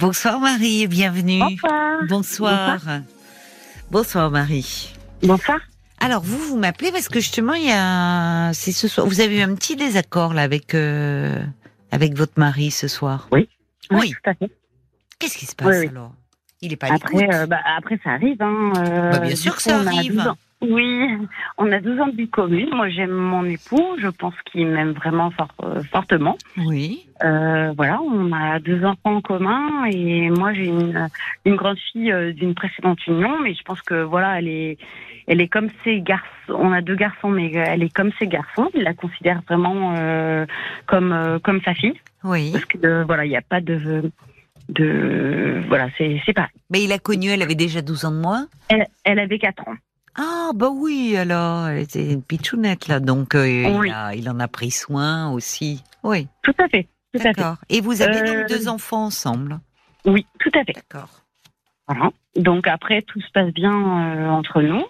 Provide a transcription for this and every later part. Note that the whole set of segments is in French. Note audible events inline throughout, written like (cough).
Bonsoir Marie, bienvenue. Bonsoir. Bonsoir. Bonsoir, Marie. Bonsoir. Alors vous, vous m'appelez parce que justement il y a, c'est ce soir, vous avez eu un petit désaccord là avec euh, avec votre mari ce soir. Oui. Oui. Tout à fait. Qu'est-ce qui se passe Oui, oui. alors? Il est pas à Après, euh, bah, après, ça arrive. Hein, euh, Bah, bien sûr que ça arrive. 12 ans. Oui, on a 12 ans de vie commune. Moi, j'aime mon époux. Je pense qu'il m'aime vraiment fort, euh, fortement. Oui. Euh, voilà, on a deux enfants en commun et moi, j'ai une, une grande fille euh, d'une précédente union, mais je pense que voilà, elle est, elle est comme ses garçons. On a deux garçons, mais elle est comme ses garçons. Il la considère vraiment euh, comme euh, comme sa fille, Oui. parce que euh, voilà, il n'y a pas de de voilà, c'est c'est pareil. Mais il a connu, elle avait déjà 12 ans de moins. Elle, elle avait quatre ans. Ah bah oui, alors elle était une pitchounette là, donc euh, Oui. il, a- il en a pris soin aussi. Oui, Tout à fait. Tout à fait. d'accord. Et vous avez Euh, donc deux enfants ensemble? Oui, tout à fait. D'accord. Voilà. Donc après, tout se passe bien euh, entre nous.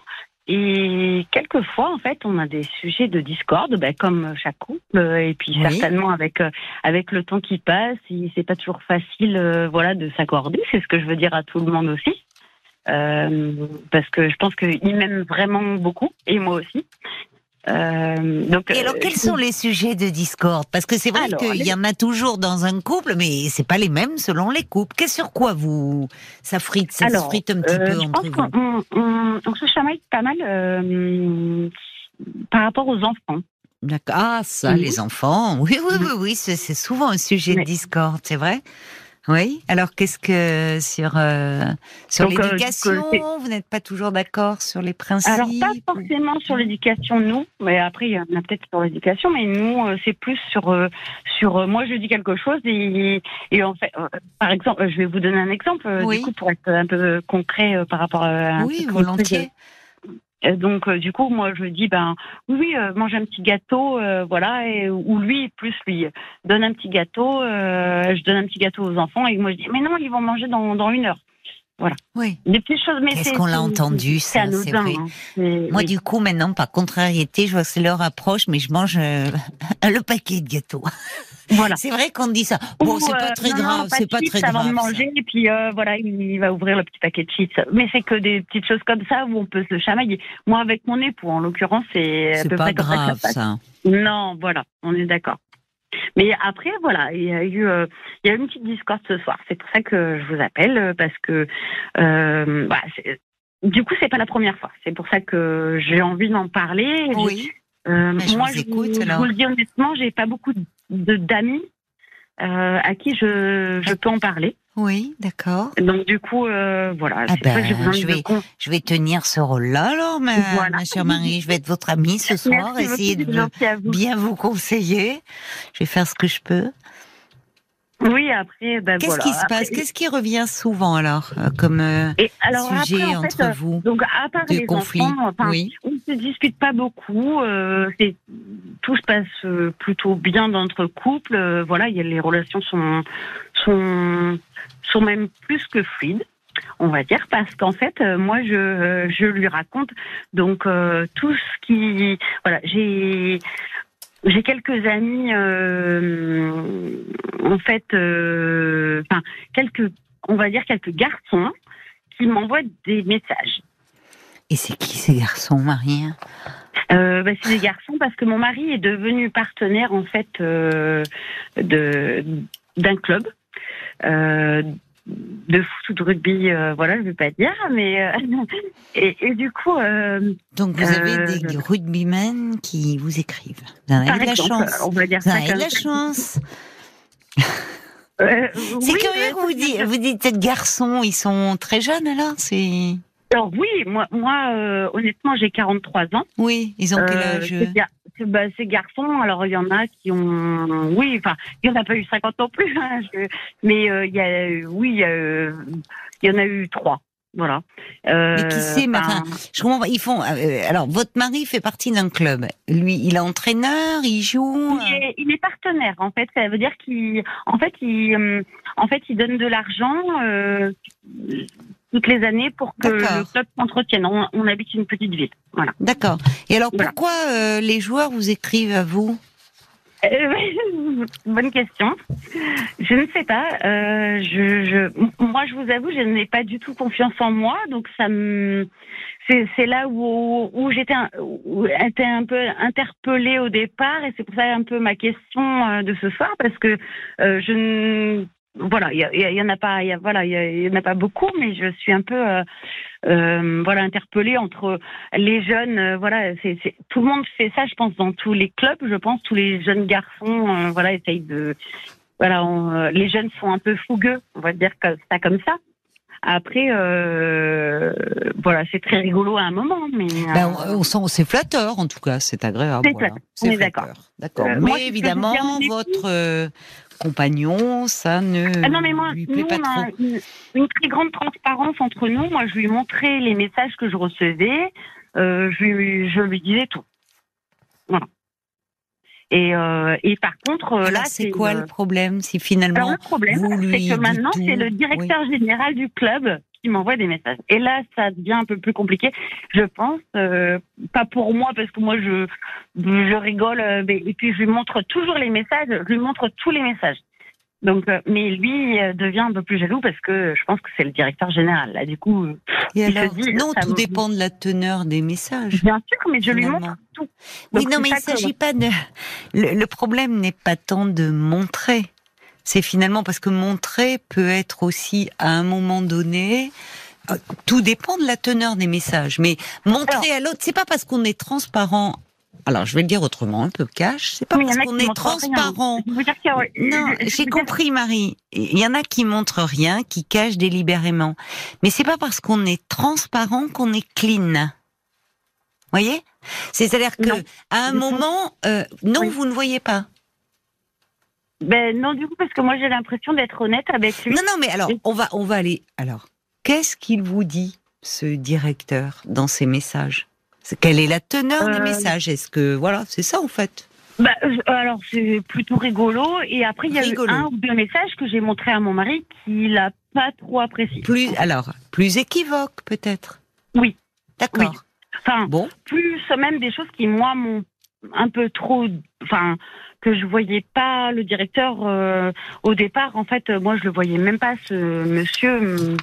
Et quelquefois, en fait, on a des sujets de discorde, ben, comme chaque couple. euh, Et puis Oui. certainement avec euh, avec le temps qui passe, c'est pas toujours facile, euh, voilà, de s'accorder. C'est ce que je veux dire à tout le monde aussi, Euh, parce que je pense qu'il m'aime vraiment beaucoup et moi aussi. Euh, donc, Et alors, euh, quels sont les sujets de discorde Parce que c'est vrai qu'il y en a toujours dans un couple, mais c'est pas les mêmes selon les couples. Qu'est-ce sur quoi vous ça frite, ça se frite un petit peu je entre pense vous? qu'on on, on se chamaille pas mal par rapport aux enfants. D'accord. Ah, ça, Oui. les enfants. Oui, oui, oui, oui, c'est souvent un sujet de discorde, c'est vrai. Oui. Alors, qu'est-ce que sur euh, sur euh, l'éducation Vous n'êtes pas toujours d'accord sur les principes Alors pas forcément sur l'éducation, nous, mais après il y en a peut-être sur l'éducation, mais nous euh, c'est plus sur sur moi je dis quelque chose et, et en fait par exemple je vais vous donner un exemple Oui. du coup pour être un peu concret par rapport à un Oui, volontiers. Euh, donc euh, du coup moi je dis ben oui euh, mange un petit gâteau euh, voilà et ou lui plus lui donne un petit gâteau euh, je donne un petit gâteau aux enfants et moi je dis mais non ils vont manger dans dans une heure Oui. des petites choses mais Qu'est-ce qu'on l'a entendu, c'est ça, c'est vrai. hein. Moi, oui. du coup, maintenant, par contrariété, je vois que c'est l'heure approche, mais je mange euh, (laughs) le paquet de gâteaux. Voilà C'est vrai qu'on dit ça. Bon, c'est pas très non, grave, c'est de pas très avant grave. de ça. manger et puis euh, voilà il va ouvrir le petit paquet de chips mais c'est que des petites choses comme ça où on peut se chamailler moi avec mon époux en l'occurrence c'est à C'est peu pas près comme ça que grave, ça se passe ça. non voilà on est d'accord mais après voilà il y a eu euh, il y a eu une petite discorde ce soir c'est pour ça que je vous appelle euh, parce que euh, c'est- du coup c'est pas la première fois c'est pour ça que j'ai envie d'en parler Oui. Euh, Mais je moi, vous écoute, vous, je alors. vous le dis honnêtement, j'ai pas beaucoup d'amis euh, à qui je, je peux en parler. Oui, d'accord. Donc du coup, euh, voilà, Ah ben, je vais- Je vais tenir ce rôle-là, alors, ma, Voilà. ma chère Marie. Je vais être votre amie ce soir, Merci essayer de bien vous conseiller. Je vais faire ce que je peux. Oui, après, ben Qu'est-ce voilà. qui se Après- passe Qu'est-ce qui revient souvent, alors, euh, comme euh, Et alors sujet après, en entre fait, euh, vous? donc à part les conflit enfants, enfin, Oui. on se dispute pas beaucoup. Euh, tout se passe plutôt bien dans notre couple. euh, voilà, il y a, les relations sont sont sont même plus que fluides. On va dire parce qu'en fait, moi, je je lui raconte donc euh, tout ce qui voilà, j'ai j'ai quelques amis euh, en fait, euh, enfin quelques on va dire quelques garçons qui m'envoient des messages. Et c'est qui ces garçons, Marie? Euh, bah, c'est des garçons parce que mon mari est devenu partenaire en fait euh, de d'un club euh, de foot ou de rugby. euh, voilà, je vais pas dire, mais euh, (laughs) et, et du coup, euh, Donc, vous avez des rugbymen qui vous écrivent. Vous en avez de la exemple, chance. on va dire Vous en avez de la chance. C'est oui, curieux que vous dites, vous dites peut-être garçons, ils sont très jeunes alors C'est Alors oui, moi, moi euh, honnêtement, j'ai 43 ans. oui, ils ont quel Euh, âge ces, bah, ces garçons, alors il y en a qui ont, oui, enfin, il y en a pas eu 50 non plus, (laughs) hein, je- mais euh, il y a, oui, il y, euh, en a eu trois, voilà. Euh, Mais qui sait, enfin, Je comprends. Ils font. euh, alors, votre mari fait partie d'un club. Lui, il est entraîneur, il joue. il est, il est partenaire, en fait. Ça veut dire qu'il, en fait, il, euh, en fait, il donne de l'argent euh, toutes les années pour que le club s'entretienne. On, on habite une petite ville, voilà. D'accord. Et alors, Voilà. pourquoi euh, les joueurs vous écrivent à vous? Euh, (laughs) bonne question. Je ne sais pas. Euh, je, je, moi, je vous avoue, je n'ai pas du tout confiance en moi, donc ça me, c'est là où, où j'étais un, un peu interpellée au départ, et c'est pour ça un peu ma question euh, de ce soir, parce que euh, je ne voilà, il y, en a pas, y a, voilà, il y, en a pas beaucoup, mais je suis un peu, euh, euh, voilà, interpellée entre les jeunes. Euh, voilà, c'est, tout le monde fait ça, je pense, dans tous les clubs. Je pense tous les jeunes garçons, voilà, essayent de, voilà, les jeunes sont un peu fougueux, on va dire ça comme ça. Après, voilà, c'est très rigolo à un moment, mais ben, on, sent c'est flatteur en tout cas, c'est agréable. C'est, d'accord. D'accord. mais évidemment, votre compagnon, ça ne ah non, mais moi, lui plaît pas trop. Une, une, très grande transparence entre nous. Moi, je lui montrais les messages que je recevais. Euh, je, lui, je lui disais tout. Voilà. Et, euh, et par contre, euh, là, c'est quoi le problème si finalement Alors, le problème, c'est que maintenant, c'est le directeur général du club qui m'envoie des messages. Et là, ça devient un peu plus compliqué, je pense. Euh, pas pour moi, parce que moi, je, je rigole, euh, et puis je lui montre toujours les messages, je lui montre tous les messages. Donc, euh, mais lui devient un peu plus jaloux parce que je pense que c'est le directeur général. Là, du coup, et alors, dit, non, tout dépend de la teneur des messages. Bien sûr, mais je lui montre tout. oui, non, mais il s'agit pas de. le problème n'est pas tant de montrer c'est finalement parce que montrer peut être aussi à un moment donné euh, tout dépend de la teneur des messages, mais montrer à l'autre, c'est pas parce qu'on est transparent. Alors, je vais le dire autrement, un peu cash. C'est pas parce qu'on est transparent. Non, j'ai compris, Marie. Il y en a qui montrent rien, qui cachent délibérément. Mais c'est pas parce qu'on est transparent qu'on est clean. Voyez? C'est-à-dire que à un moment, euh, non, vous ne voyez pas. Ben non, du coup, parce que moi j'ai l'impression d'être honnête avec lui. Non, non, mais alors, on va, on va aller. Alors, qu'est-ce qu'il vous dit, ce directeur, dans ses messages? Quelle est la teneur des euh, messages Est-ce que, voilà, c'est ça en fait? Bah, alors c'est plutôt rigolo et après il y a eu un ou deux messages que j'ai montré à mon mari qu'il n'a pas trop apprécié. Plus alors plus équivoque peut-être? Oui. D'accord. Enfin bon. plus même des choses qui moi m'ont un peu trop enfin que je voyais pas le directeur euh, au départ. En fait, moi, je le voyais même pas ce monsieur.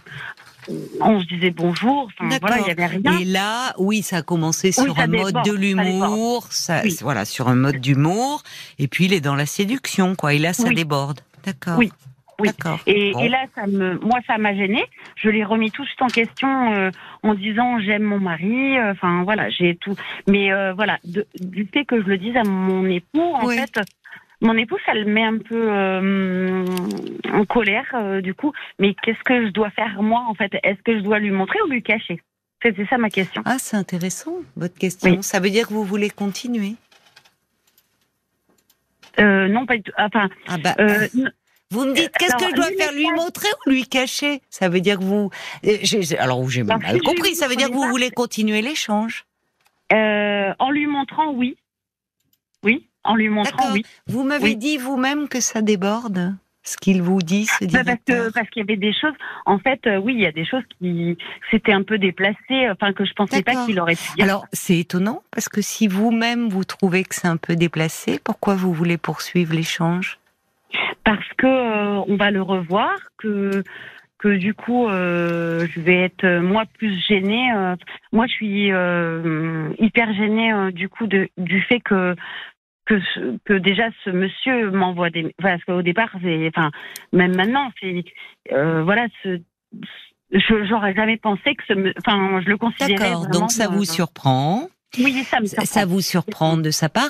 On se disait bonjour. voilà, il y avait rien. Et là, oui, ça a commencé sur un mode de l'humour, ça, voilà, sur un mode d'humour. Et puis il est dans la séduction, quoi. Et là, ça déborde. D'accord. Oui. Oui. Et, et, là, ça me, moi, ça m'a gêné. Je l'ai remis tout en question euh, en disant j'aime mon mari. Euh, enfin, voilà, j'ai tout. Mais euh, voilà, du fait que je le dise à mon époux, en fait, mon époux, ça le met un peu en colère, du coup. Mais qu'est-ce que je dois faire moi, en fait? Est-ce que je dois lui montrer ou lui cacher? C'est ça ma question. Ah, c'est intéressant votre question. Ça veut dire que vous voulez continuer? Non, pas du tout. Enfin, ah bah, vous me dites, qu'est-ce que je dois faire Lui montrer ou lui cacher? Ça veut dire que vous. Euh, alors, j'ai mal compris. Ça veut dire que vous voulez continuer l'échange? Euh, En lui montrant, oui. Oui, en lui montrant, oui. Vous m'avez dit vous-même que ça déborde ce qu'il vous dit, ce bah, Parce qu'il y avait des choses, en fait, euh, oui, il y a des choses qui s'étaient un peu déplacées, enfin que je pensais pas qu'il aurait pu dire. Alors, c'est étonnant, parce que si vous-même vous trouvez que c'est un peu déplacé, pourquoi vous voulez poursuivre l'échange? Parce que euh, on va le revoir, que que du coup euh, je vais être euh, moi plus gênée. moi, je suis hyper gênée du coup de, du fait que que, que déjà ce monsieur m'envoie des parce qu'au départ c'est enfin même maintenant c'est voilà ce j'aurais jamais pensé que ce enfin je le considérais D'accord, donc ça vous surprend oui, ça, me ça vous surprend de sa part.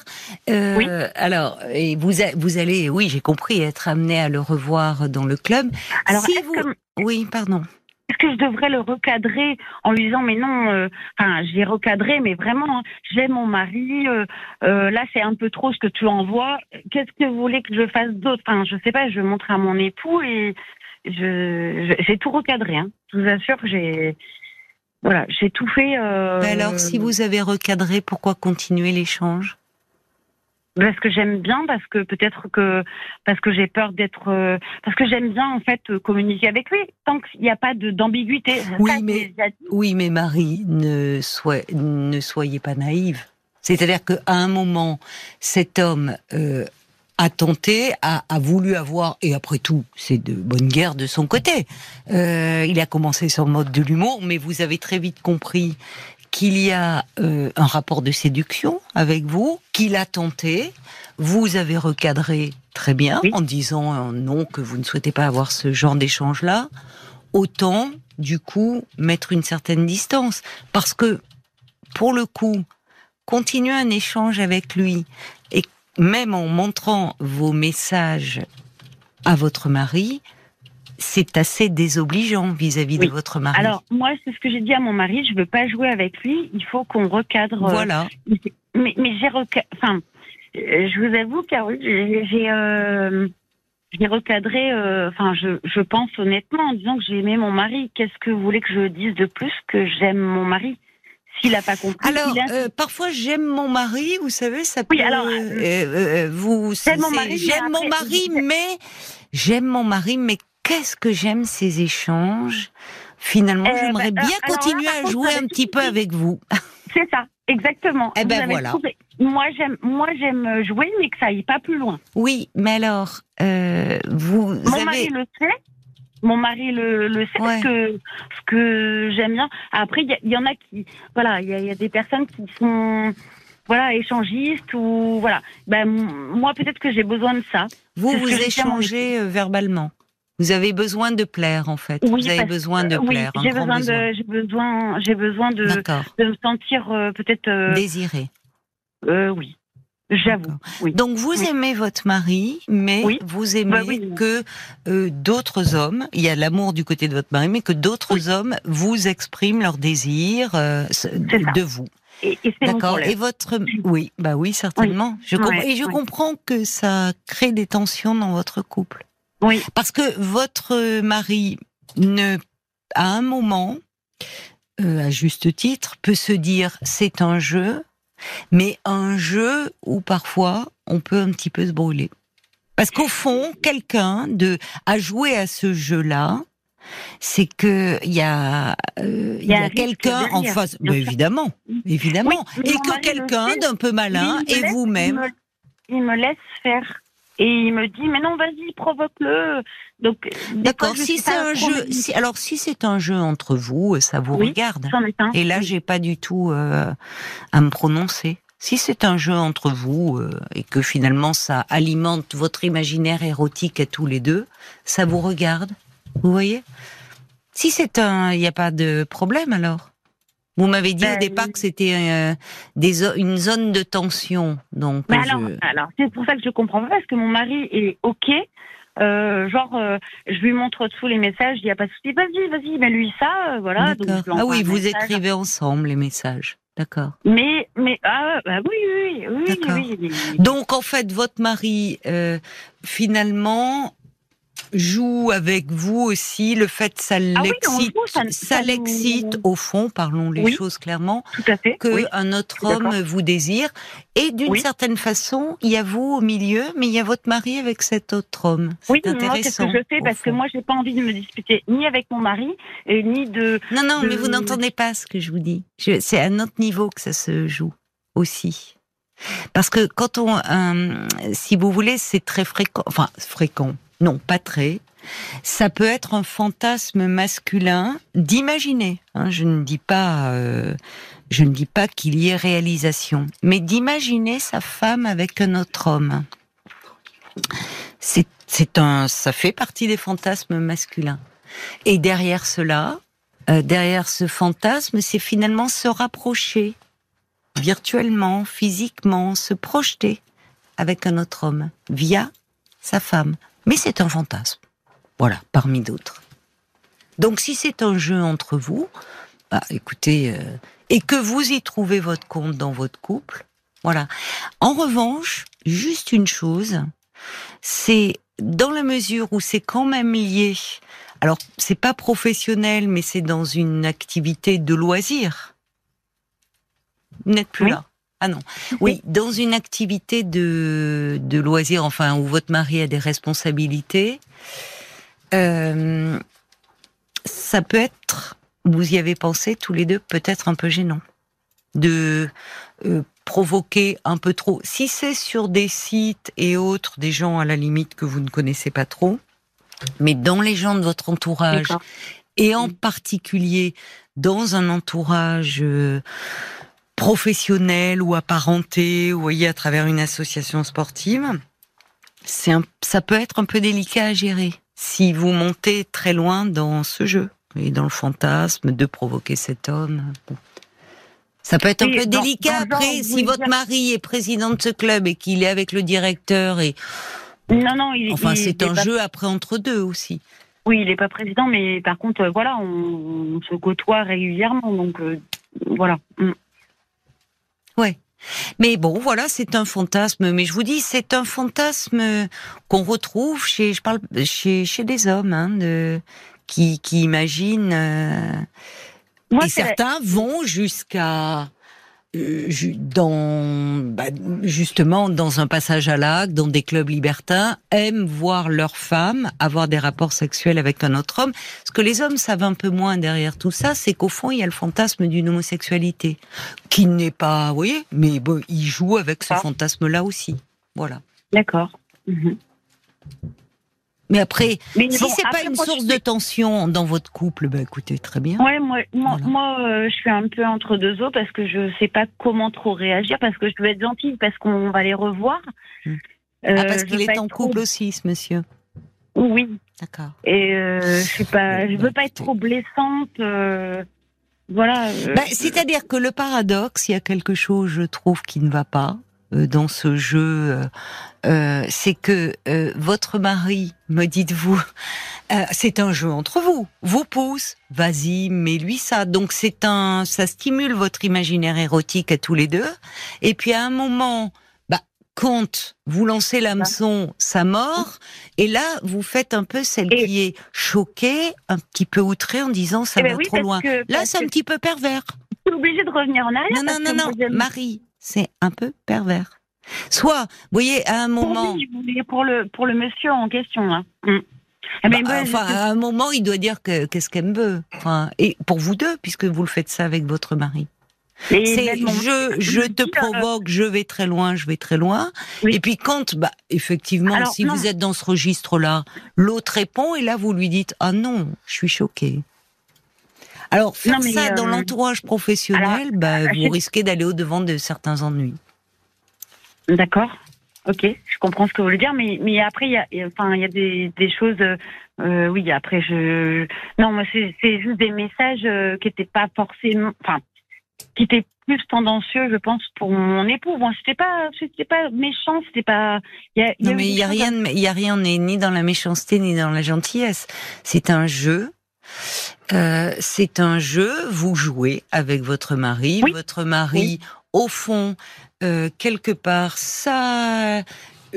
Euh, oui. Alors, et vous, vous allez, oui, j'ai compris, être amené à le revoir dans le club. Alors, si vous... oui, pardon. Est-ce que je devrais le recadrer en lui disant mais non, euh, enfin j'ai recadré mais vraiment hein, j'aime mon mari, euh, euh, là c'est un peu trop ce que tu envoies. Qu'est-ce que vous voulez que je fasse d'autre? Enfin je sais pas, je montre à mon époux et je j'ai tout recadré. Hein. Je vous assure que j'ai voilà, j'ai tout fait. Euh... alors, si vous avez recadré, pourquoi continuer l'échange? Parce que j'aime bien, parce que peut-être que parce que j'ai peur d'être, euh, parce que j'aime bien en fait communiquer avec lui tant qu'il n'y a pas d'ambiguïté. Oui, mais oui, mais Marie, ne ne soyez pas naïve. C'est-à-dire qu'à un moment, cet homme euh, a tenté, a, voulu avoir, et après tout, c'est de bonne guerre de son côté. Euh, il a commencé son mode de l'humour, mais vous avez très vite compris qu'il y a euh, un rapport de séduction avec vous, qu'il a tenté. Vous avez recadré très bien en disant euh, non que vous ne souhaitez pas avoir ce genre d'échange-là. Autant, du coup, mettre une certaine distance, parce que pour le coup, continuer un échange avec lui même en montrant vos messages à votre mari, c'est assez désobligeant vis-à-vis de votre mari. Alors moi, c'est ce que j'ai dit à mon mari. Je veux pas jouer avec lui. Il faut qu'on recadre. Euh, voilà. mais, mais j'ai enfin, euh, je vous avoue, Carole, j'ai euh, recadré. Enfin, je, je pense honnêtement en disant que j'ai aimé mon mari. Qu'est-ce que vous voulez que je dise de plus que j'aime mon mari? S'il n'a pas compris. Alors, parfois, j'aime mon mari, vous savez, ça peut. Oui, alors, vous. J'aime mon mari, j'aime mon mari, mais j'aime mon mari, mais qu'est-ce que j'aime ces échanges? Finalement, eh j'aimerais ben, bien continuer à jouer un petit peu avec vous. (laughs) C'est ça, exactement. Eh ben voilà. Moi, j'aime, moi, j'aime jouer, mais que ça aille pas plus loin. Oui, mais alors, euh, vous Mon mari le sait. Mon mari le, le sait ce que, ce que j'aime bien. Après, il y, y, en a qui, voilà, il y, y, a des personnes qui sont, voilà, échangistes ou voilà. Ben moi, peut-être que j'ai besoin de ça. Vous vous échangez euh, verbalement. Vous avez besoin de plaire, en fait. vous avez besoin de plaire. Oui, j'ai besoin, de, j'ai besoin, j'ai besoin de, de me sentir euh, peut-être euh, désiré. Euh, oui. J'avoue. Oui. Donc vous aimez votre mari, mais vous aimez bah que euh, d'autres hommes, il y a l'amour du côté de votre mari, mais que d'autres hommes vous expriment leur désir de vous. Et, et D'accord. Et votre, oui, bah oui, certainement. Je et je comprends que ça crée des tensions dans votre couple. Oui. Parce que votre mari ne, à un moment, euh, à juste titre, peut se dire c'est un jeu, mais un jeu où parfois on peut un petit peu se brûler. Parce qu'au fond, quelqu'un de à jouer à ce jeu-là, c'est que il y a, euh, y a, quelqu'un en face, mais évidemment, évidemment, et que quelqu'un d'un peu malin et vous-même. Il me laisse faire et il me dit, mais non, vas-y, provoque-le. Donc, d'accord. Si c'est un jeu, si, alors si c'est un jeu entre vous, ça vous regarde. Et là, j'ai pas du tout euh, à me prononcer. Si c'est un jeu entre vous euh, et que finalement ça alimente votre imaginaire érotique à tous les deux, ça vous regarde. Vous voyez? Si c'est un, il n'y a pas de problème alors? Vous m'avez dit au ben, départ que c'était euh, une zone de tension. Donc alors, c'est pour ça que je comprends pas parce que mon mari est ok. Euh, genre, euh, je lui montre tous les messages, il n'y a pas de souci. Vas-y, vas-y, mais lui ça, voilà. ah oui, vous écrivez ensemble les messages. D'accord. Mais, mais, ah, bah oui, oui, oui, oui, oui, Donc, en fait, votre mari, finalement, joue avec vous aussi le fait que ça ah l'excite, ça, l'excite au fond, parlons les choses clairement, que un autre homme vous désire et d'une certaine façon, il y a vous au milieu, mais il y a votre mari avec cet autre homme. Oui, moi c'est ce que je fais? parce que moi j'ai pas envie de me disputer ni avec mon mari et ni de. Non non, mais vous n'entendez pas ce que je vous dis. C'est à notre niveau que ça se joue aussi. Parce que quand on, euh, si vous voulez, c'est très fréquent, enfin fréquent, non, pas très. Ça peut être un fantasme masculin d'imaginer. Hein, je ne dis pas, euh, je ne dis pas qu'il y ait réalisation, mais d'imaginer sa femme avec un autre homme. C'est un, ça fait partie des fantasmes masculins. Et derrière cela, euh, derrière ce fantasme, c'est finalement se rapprocher virtuellement, physiquement, se projeter avec un autre homme via sa femme. Mais c'est un fantasme. Voilà, parmi d'autres. Donc si c'est un jeu entre vous, bah, écoutez, euh, et que vous y trouvez votre compte dans votre couple, voilà. En revanche, juste une chose, c'est dans la mesure où c'est quand même lié. Alors, c'est pas professionnel, mais c'est dans une activité de loisir. Vous n'êtes plus là. Ah non. Oui, dans une activité de, de loisir, enfin, où votre mari a des responsabilités, euh, ça peut être, vous y avez pensé tous les deux, peut-être un peu gênant de euh, provoquer un peu trop. Si c'est sur des sites et autres, des gens à la limite que vous ne connaissez pas trop, mais dans les gens de votre entourage, et en particulier dans un entourage euh, professionnel ou apparenté, vous voyez, à travers une association sportive, c'est ça peut être un peu délicat à gérer si vous montez très loin dans ce jeu et dans le fantasme de provoquer cet homme. Ça peut être un peu délicat après si votre mari est président de ce club et qu'il est avec le directeur et non non il enfin c'est un jeu après entre deux aussi. Oui, il n'est pas président, mais par contre, euh, voilà, on, se côtoie régulièrement, donc euh, voilà. Ouais. Mais bon, voilà, c'est un fantasme. Mais je vous dis, c'est un fantasme qu'on retrouve chez, je parle, chez, chez des hommes, hein, de, qui, qui imaginent. Euh, et certains vont jusqu'à dans bah, justement dans un passage à l'acte, dans des clubs libertins, aiment voir leurs femmes avoir des rapports sexuels avec un autre homme. Ce que les hommes savent un peu moins derrière tout ça, c'est qu'au fond il y a le fantasme d'une homosexualité qui n'est pas, vous voyez, mais bon, ils jouent avec ce ah. fantasme-là aussi. Voilà. D'accord. Mhm. Mais après, si c'est pas une source de tension dans votre couple, ben écoutez, très bien. Ouais, moi, moi, euh, je suis un peu entre deux eaux parce que je sais pas comment trop réagir, parce que je veux être gentille, parce qu'on va les revoir. Hmm. Euh, ah, parce qu'il est en couple aussi, ce monsieur. Oui. D'accord. Et euh, je sais pas, je veux pas être trop blessante. voilà. Ben, c'est-à-dire que le paradoxe, il y a quelque chose, je trouve, qui ne va pas. Euh, dans ce jeu, euh, euh, c'est que votre mari, me dites-vous, c'est un jeu entre vous. Vous pousse, vas-y, mets-lui ça. Donc c'est un, ça stimule votre imaginaire érotique à tous les deux. Et puis à un moment, bah, quand vous lancez l'hameçon, ça mord. Et là, vous faites un peu celle qui est choquée, un petit peu outrée en disant ça eh ben va trop loin. là, c'est un petit peu pervers. Obligée de revenir en arrière. Non, non, non, non, Marie, c'est un peu pervers. Soit, vous voyez, à un moment. Pour, le, pour le monsieur en question, là. Mm. Eh ben, bah, enfin, à un moment, il doit dire qu'est-ce qu'elle veut. Enfin, et pour vous deux, puisque vous le faites ça avec votre mari. C'est je, je te euh, provoque, je vais très loin, je vais très loin. Et puis quand, bah, effectivement, si vous êtes dans ce registre-là, l'autre répond et là vous lui dites ah non, je suis choquée. Alors faire ça dans euh, l'entourage professionnel, bah, vous (laughs) risquez d'aller au devant de certains ennuis. D'accord. Ok, je comprends ce que vous voulez dire, mais mais après il y a enfin il y a des, des choses. Euh, oui, après je non, c'est juste des messages euh, qui étaient pas forcément, enfin qui étaient plus tendancieux, je pense, pour mon époux. Bon, c'était pas, c'était pas méchant, c'était pas. Y a, non, mais il y a rien, il y a rien, ni dans la méchanceté ni dans la gentillesse. C'est un jeu euh, c'est un jeu, vous jouez avec votre mari. Votre mari, au fond, euh, quelque part, ça,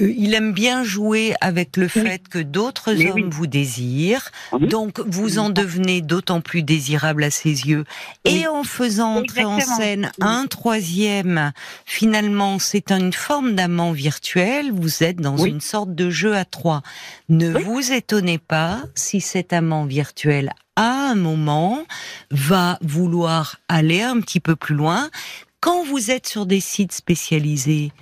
il aime bien jouer avec le fait que d'autres hommes vous désirent, donc vous en devenez d'autant plus désirable à ses yeux. Et en faisant entrer en scène un troisième, finalement, c'est une forme d'amant virtuel. Vous êtes dans une sorte de jeu à trois. Ne vous étonnez pas si cet amant virtuel à un moment, va vouloir aller un petit peu plus loin. Quand vous êtes sur des sites spécialisés,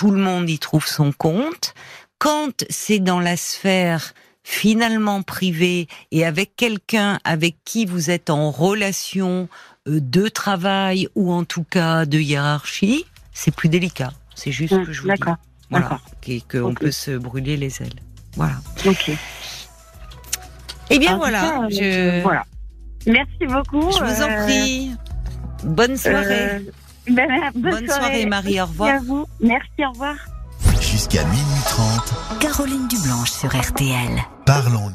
tout le monde y trouve son compte. Quand c'est dans la sphère finalement privée et avec quelqu'un avec qui vous êtes en relation euh, de travail ou en tout cas de hiérarchie, c'est plus délicat. C'est juste mmh, que je vous dis. Voilà, qu'on peut se brûler les ailes. Voilà. Ok. Eh bien voilà, je... voilà. Merci beaucoup. Je vous en euh, prie. Bonne soirée. Euh, ben, bonne, soirée. Marie. Au revoir. Merci à vous. Merci, au revoir. Jusqu'à minuit 30. Caroline Dublanche sur RTL. Parlons.